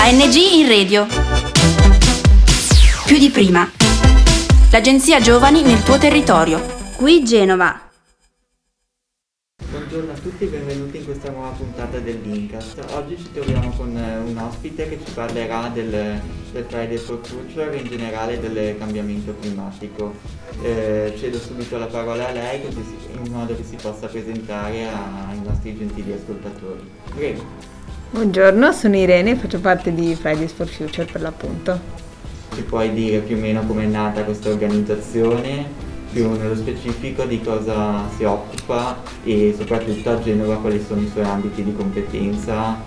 ANG in radio. Più di prima. L'agenzia Giovani nel tuo territorio. Qui Genova. Buongiorno a tutti e benvenuti in questa nuova puntata dell'Incast. Oggi ci troviamo con eh, un ospite che ci parlerà del, del Friday for Future e in generale del cambiamento climatico. Eh, cedo subito la parola a lei si- in modo che si possa presentare ai nostri gentili ascoltatori. Prego. Buongiorno, sono Irene e faccio parte di Fridays for Future per l'appunto. Ci puoi dire più o meno com'è nata questa organizzazione, più nello specifico di cosa si occupa e soprattutto a Genova quali sono i suoi ambiti di competenza,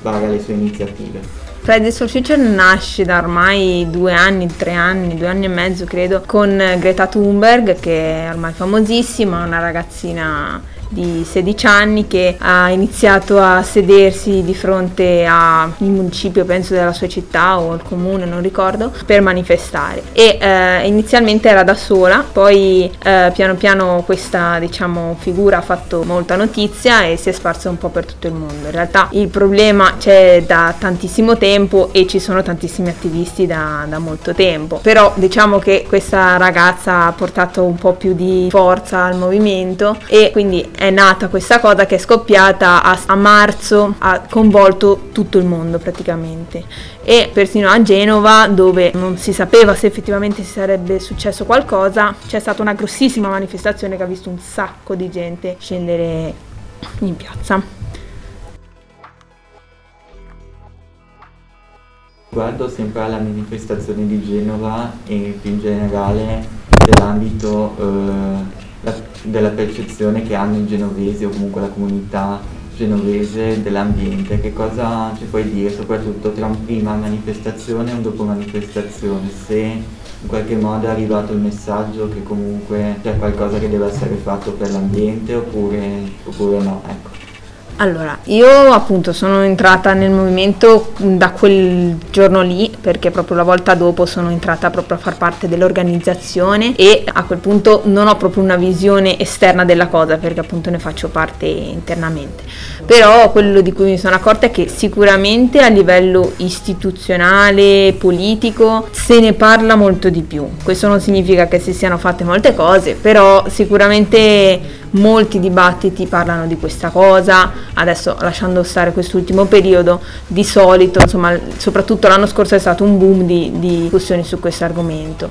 varia le sue iniziative. Fridays for Future nasce da ormai due anni, tre anni, due anni e mezzo credo, con Greta Thunberg che è ormai famosissima, una ragazzina di 16 anni che ha iniziato a sedersi di fronte al municipio, penso della sua città o al comune, non ricordo, per manifestare. E eh, inizialmente era da sola, poi eh, piano piano questa diciamo, figura ha fatto molta notizia e si è sparsa un po' per tutto il mondo. In realtà il problema c'è da tantissimo tempo e ci sono tantissimi attivisti da, da molto tempo, però diciamo che questa ragazza ha portato un po' più di forza al movimento e quindi è nata questa cosa che è scoppiata a, a marzo, ha coinvolto tutto il mondo praticamente e persino a Genova dove non si sapeva se effettivamente si sarebbe successo qualcosa c'è stata una grossissima manifestazione che ha visto un sacco di gente scendere in piazza. Guardo sempre alla manifestazione di Genova e più in generale dell'ambito eh, della percezione che hanno i genovesi o comunque la comunità genovese dell'ambiente. Che cosa ci puoi dire soprattutto tra un prima manifestazione e un dopo manifestazione? Se in qualche modo è arrivato il messaggio che comunque c'è qualcosa che deve essere fatto per l'ambiente oppure, oppure no? Ecco. Allora, io appunto sono entrata nel movimento da quel giorno lì perché proprio la volta dopo sono entrata proprio a far parte dell'organizzazione e a quel punto non ho proprio una visione esterna della cosa perché appunto ne faccio parte internamente. Però quello di cui mi sono accorta è che sicuramente a livello istituzionale, politico, se ne parla molto di più. Questo non significa che si siano fatte molte cose, però sicuramente molti dibattiti parlano di questa cosa, adesso lasciando stare quest'ultimo periodo, di solito, insomma, soprattutto l'anno scorso è stato un boom di, di discussioni su questo argomento.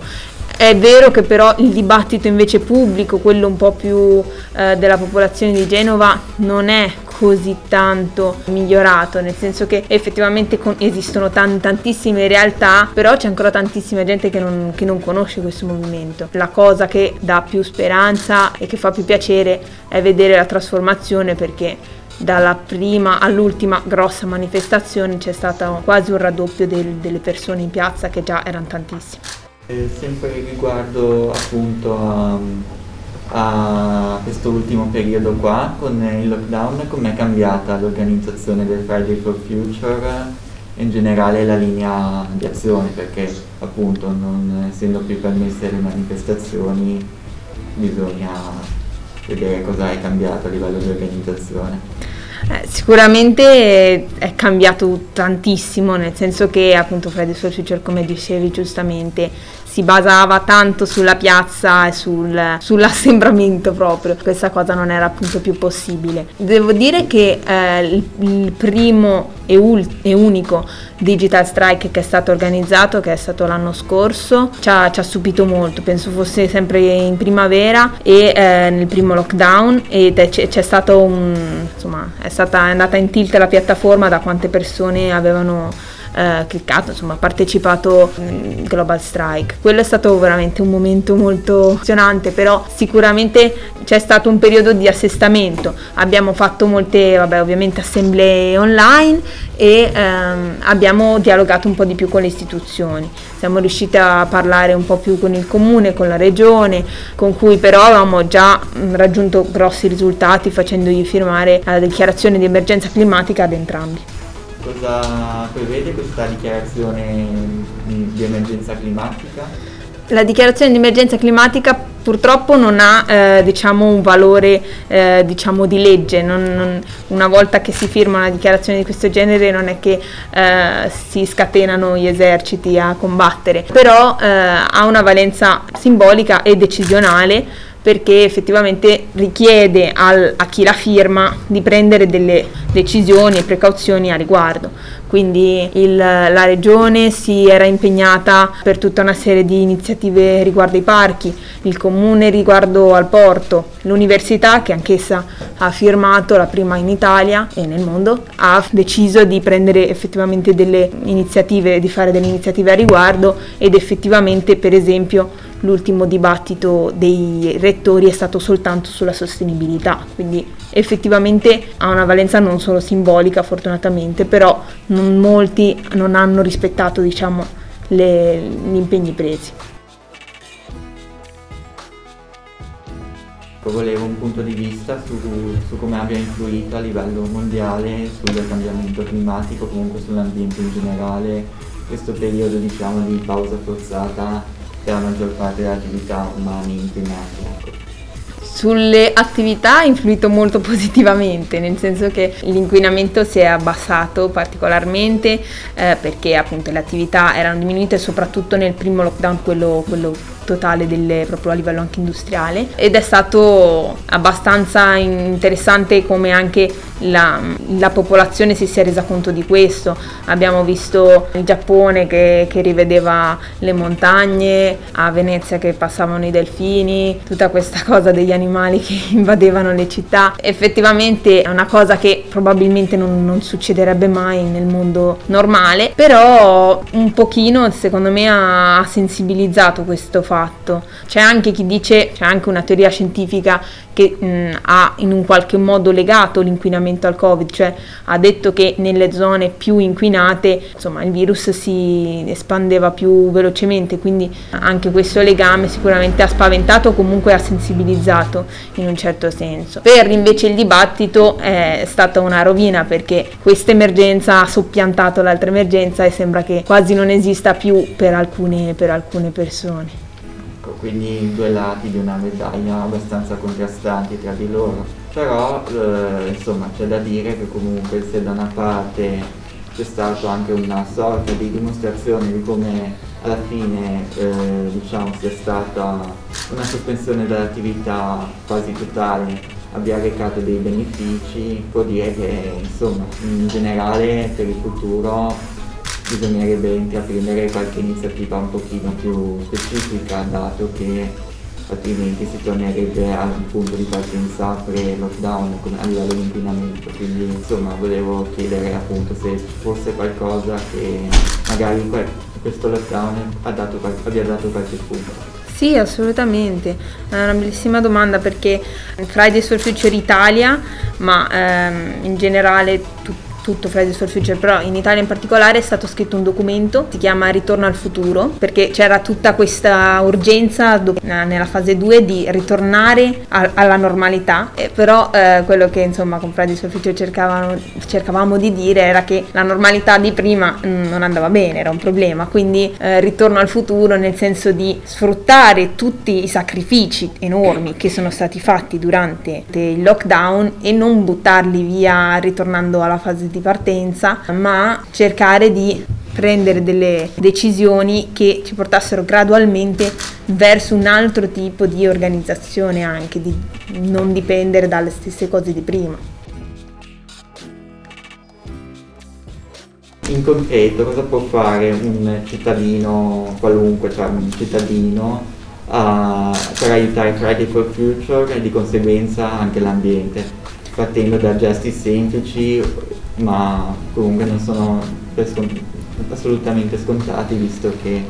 È vero che però il dibattito invece pubblico, quello un po' più eh, della popolazione di Genova, non è così tanto migliorato, nel senso che effettivamente con- esistono tan- tantissime realtà, però c'è ancora tantissima gente che non, che non conosce questo movimento. La cosa che dà più speranza e che fa più piacere è vedere la trasformazione perché dalla prima all'ultima grossa manifestazione c'è stato quasi un raddoppio del- delle persone in piazza che già erano tantissime. Eh, sempre riguardo appunto a, a questo ultimo periodo qua, con il lockdown, com'è cambiata l'organizzazione del Friday for Future e in generale la linea di azione, perché appunto non essendo più permesse le manifestazioni bisogna vedere cosa è cambiato a livello di organizzazione. Eh, sicuramente è cambiato tantissimo, nel senso che appunto Fridays for Future, come dicevi giustamente, si basava tanto sulla piazza e sul- sull'assembramento proprio, questa cosa non era appunto più possibile. Devo dire che eh, il, primo e, ul- e unico Digital Strike che è stato organizzato, che è stato l'anno scorso, ci ha, ci ha stupito molto, penso fosse sempre in primavera e eh, nel primo lockdown ed è- c'è, c'è stato un, insomma, è stata è andata in tilt la piattaforma da quante persone avevano eh, cliccato, insomma, partecipato mm, Global Strike. Quello è stato veramente un momento molto emozionante, però sicuramente c'è stato un periodo di assestamento. Abbiamo fatto molte, vabbè, ovviamente assemblee online e ehm, abbiamo dialogato un po' di più con le istituzioni. Siamo riusciti a parlare un po' più con il comune, con la regione, con cui però avevamo già mm, raggiunto grossi risultati facendogli firmare la dichiarazione di emergenza climatica ad entrambi. Cosa prevede questa dichiarazione di emergenza climatica? La dichiarazione di emergenza climatica purtroppo non ha eh, diciamo un valore eh, diciamo di legge, non, non, una volta che si firma una dichiarazione di questo genere non è che eh, si scatenano gli eserciti a combattere, però eh, ha una valenza simbolica e decisionale perché effettivamente richiede al, a chi la firma di prendere delle decisioni e precauzioni a riguardo. Quindi il, la regione si era impegnata per tutta una serie di iniziative riguardo i parchi, il comune riguardo al porto, l'università che anch'essa ha firmato la prima in Italia e nel mondo, ha deciso di prendere effettivamente delle iniziative, di fare delle iniziative a riguardo ed effettivamente per esempio l'ultimo dibattito dei rettori è stato soltanto sulla sostenibilità, quindi effettivamente ha una valenza non solo simbolica fortunatamente, però non molti non hanno rispettato diciamo, le, gli impegni presi. Volevo un punto di vista su, su, come abbia influito a livello mondiale sul cambiamento climatico, comunque sull'ambiente in generale, questo periodo diciamo, di pausa forzata la maggior parte delle attività umane inquinate. Ecco. Sulle attività ha influito molto positivamente, nel senso che l'inquinamento si è abbassato particolarmente eh, perché appunto le attività erano diminuite soprattutto nel primo lockdown, quello, quello totale delle, proprio a livello anche industriale ed è stato abbastanza interessante come anche la, la, popolazione si sia resa conto di questo. Abbiamo visto il Giappone che, che, rivedeva le montagne, a Venezia che passavano i delfini, tutta questa cosa degli animali che invadevano le città. Effettivamente è una cosa che probabilmente non, non succederebbe mai nel mondo normale, però un pochino secondo me ha sensibilizzato questo fatto. C'è anche chi dice, c'è anche una teoria scientifica che mh, ha in un qualche modo legato l'inquinamento al Covid, cioè ha detto che nelle zone più inquinate insomma, il virus si espandeva più velocemente, quindi anche questo legame sicuramente ha spaventato o comunque ha sensibilizzato in un certo senso. Per invece il dibattito è stata una rovina perché questa emergenza ha soppiantato l'altra emergenza e sembra che quasi non esista più per alcune, per alcune persone quindi due lati di una medaglia abbastanza contrastanti tra di loro. Però eh, insomma c'è da dire che comunque se da una parte c'è stata anche una sorta di dimostrazione di come alla fine eh, diciamo sia stata una sospensione dell'attività quasi totale abbia recato dei benefici, può dire che insomma in generale per il futuro bisognerebbe intraprendere qualche iniziativa un pochino più specifica dato che altrimenti si tornerebbe al punto di partenza pre-lockdown a livello di inquinamento quindi insomma volevo chiedere appunto se fosse qualcosa che magari questo lockdown dato, abbia dato qualche spunto. Sì, assolutamente, è una bellissima domanda perché Fridays for Future Italia, ma ehm, in generale tutti tutto Fridays for Future, però in Italia in particolare è stato scritto un documento, si chiama Ritorno al futuro, perché c'era tutta questa urgenza nella fase 2 di ritornare a, alla normalità, eh, però eh, quello che insomma con Fridays for Future cercavamo di dire era che la normalità di prima mm, non andava bene, era un problema, quindi eh, ritorno al futuro nel senso di sfruttare tutti i sacrifici enormi che sono stati fatti durante il lockdown e non buttarli via ritornando alla fase di di partenza, ma cercare di prendere delle decisioni che ci portassero gradualmente verso un altro tipo di organizzazione anche, di non dipendere dalle stesse cose di prima. In concreto cosa può fare un cittadino qualunque, cioè un cittadino uh, per aiutare Friday for Future e di conseguenza anche l'ambiente, partendo da gesti semplici ma comunque non sono scont- assolutamente scontati visto che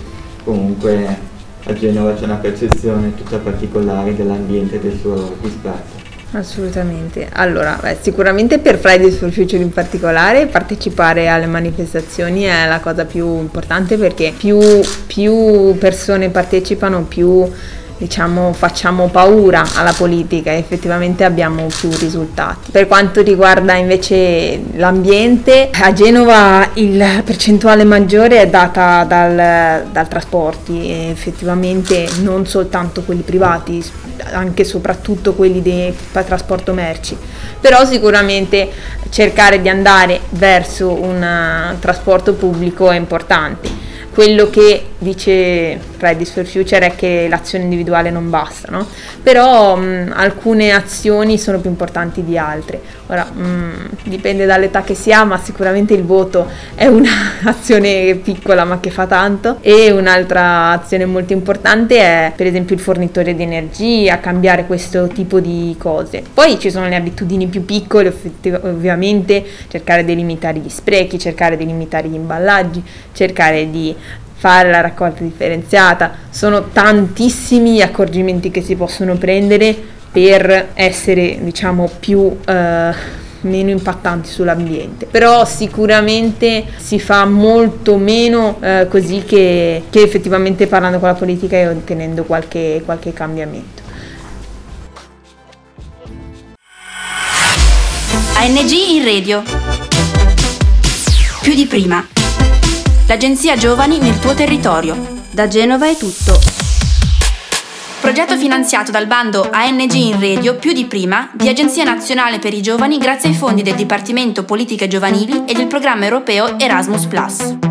comunque a Genova c'è una percezione tutta particolare dell'ambiente e del suo rispetto. Assolutamente. Allora, beh, sicuramente per Fridays for Future in particolare partecipare alle manifestazioni è la cosa più importante perché più, più persone partecipano, più diciamo facciamo paura alla politica e effettivamente abbiamo più risultati. Per quanto riguarda invece l'ambiente, a Genova la percentuale maggiore è data dal, dal trasporti e effettivamente non soltanto quelli privati, anche e soprattutto quelli di trasporto merci, però sicuramente cercare di andare verso un trasporto pubblico è importante. Quello che dice Fridays for Future è che l'azione individuale non basta, no? però mh, alcune azioni sono più importanti di altre. Ora mh, dipende dall'età che si ha, ma sicuramente il voto è un'azione piccola ma che fa tanto e un'altra azione molto importante è per esempio il fornitore di energia, cambiare questo tipo di cose. Poi ci sono le abitudini più piccole, ovviamente cercare di limitare gli sprechi, cercare di limitare gli imballaggi, cercare di fare la raccolta differenziata, sono tantissimi gli accorgimenti che si possono prendere per essere diciamo più eh, meno impattanti sull'ambiente. Però sicuramente si fa molto meno eh, così che, che, effettivamente parlando con la politica e ottenendo qualche, qualche cambiamento. ANG in radio. Più di prima l'agenzia Giovani nel tuo territorio. Da Genova è tutto. Progetto finanziato dal bando ANG in Radio più di prima di Agenzia Nazionale per i Giovani grazie ai fondi del Dipartimento Politiche Giovanili e del programma europeo Erasmus ⁇